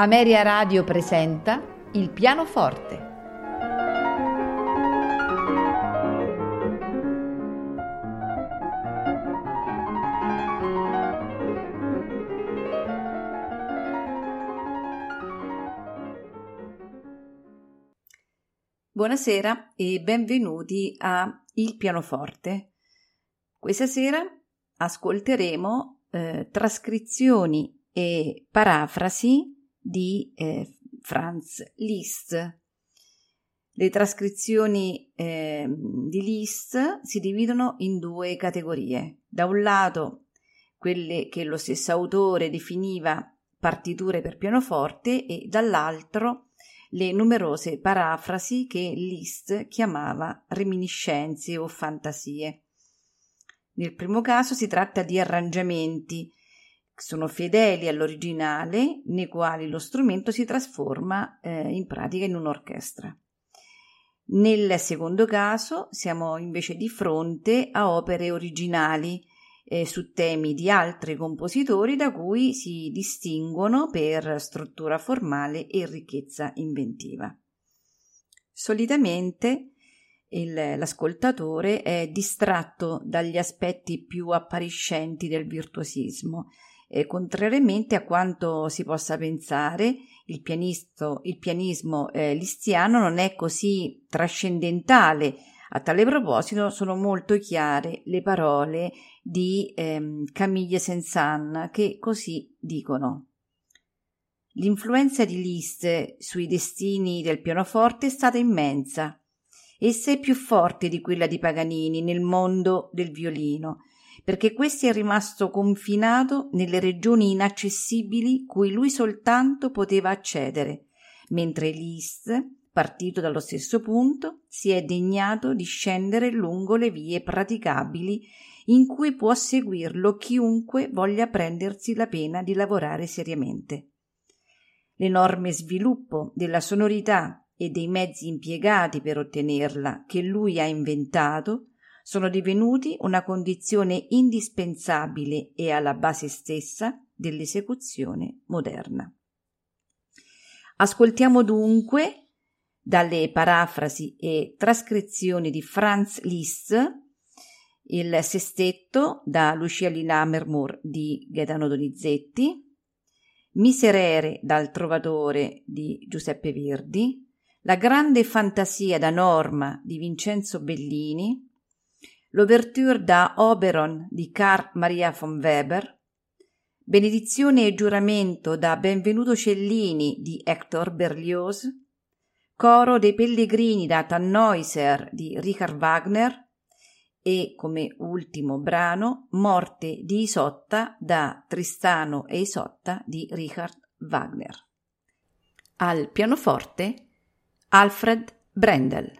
Ameria Radio presenta Il pianoforte. Buonasera e benvenuti a Il pianoforte. Questa sera ascolteremo eh, trascrizioni e parafrasi di eh, Franz Liszt. Le trascrizioni eh, di Liszt si dividono in due categorie. Da un lato quelle che lo stesso autore definiva partiture per pianoforte e dall'altro le numerose parafrasi che Liszt chiamava reminiscenze o fantasie. Nel primo caso si tratta di arrangiamenti sono fedeli all'originale, nei quali lo strumento si trasforma eh, in pratica in un'orchestra. Nel secondo caso siamo invece di fronte a opere originali eh, su temi di altri compositori da cui si distinguono per struttura formale e ricchezza inventiva. Solitamente il, l'ascoltatore è distratto dagli aspetti più appariscenti del virtuosismo eh, contrariamente a quanto si possa pensare, il, il pianismo eh, listiano non è così trascendentale. A tale proposito sono molto chiare le parole di ehm, Camille Saint-Saëns che così dicono. L'influenza di Liszt sui destini del pianoforte è stata immensa. Essa è più forte di quella di Paganini nel mondo del violino perché questi è rimasto confinato nelle regioni inaccessibili cui lui soltanto poteva accedere, mentre Liszt, partito dallo stesso punto, si è degnato di scendere lungo le vie praticabili in cui può seguirlo chiunque voglia prendersi la pena di lavorare seriamente. L'enorme sviluppo della sonorità e dei mezzi impiegati per ottenerla che lui ha inventato sono divenuti una condizione indispensabile e alla base stessa dell'esecuzione moderna. Ascoltiamo dunque dalle parafrasi e trascrizioni di Franz Liszt il sestetto da Lucia Lina Mermur di Gaetano Donizetti, Miserere dal Trovatore di Giuseppe Verdi, La grande fantasia da Norma di Vincenzo Bellini, l'ouverture da Oberon di Carl Maria von Weber, Benedizione e giuramento da Benvenuto Cellini di Hector Berlioz, Coro dei Pellegrini da Tannhäuser di Richard Wagner e, come ultimo brano, Morte di Isotta da Tristano e Isotta di Richard Wagner. Al pianoforte Alfred Brendel.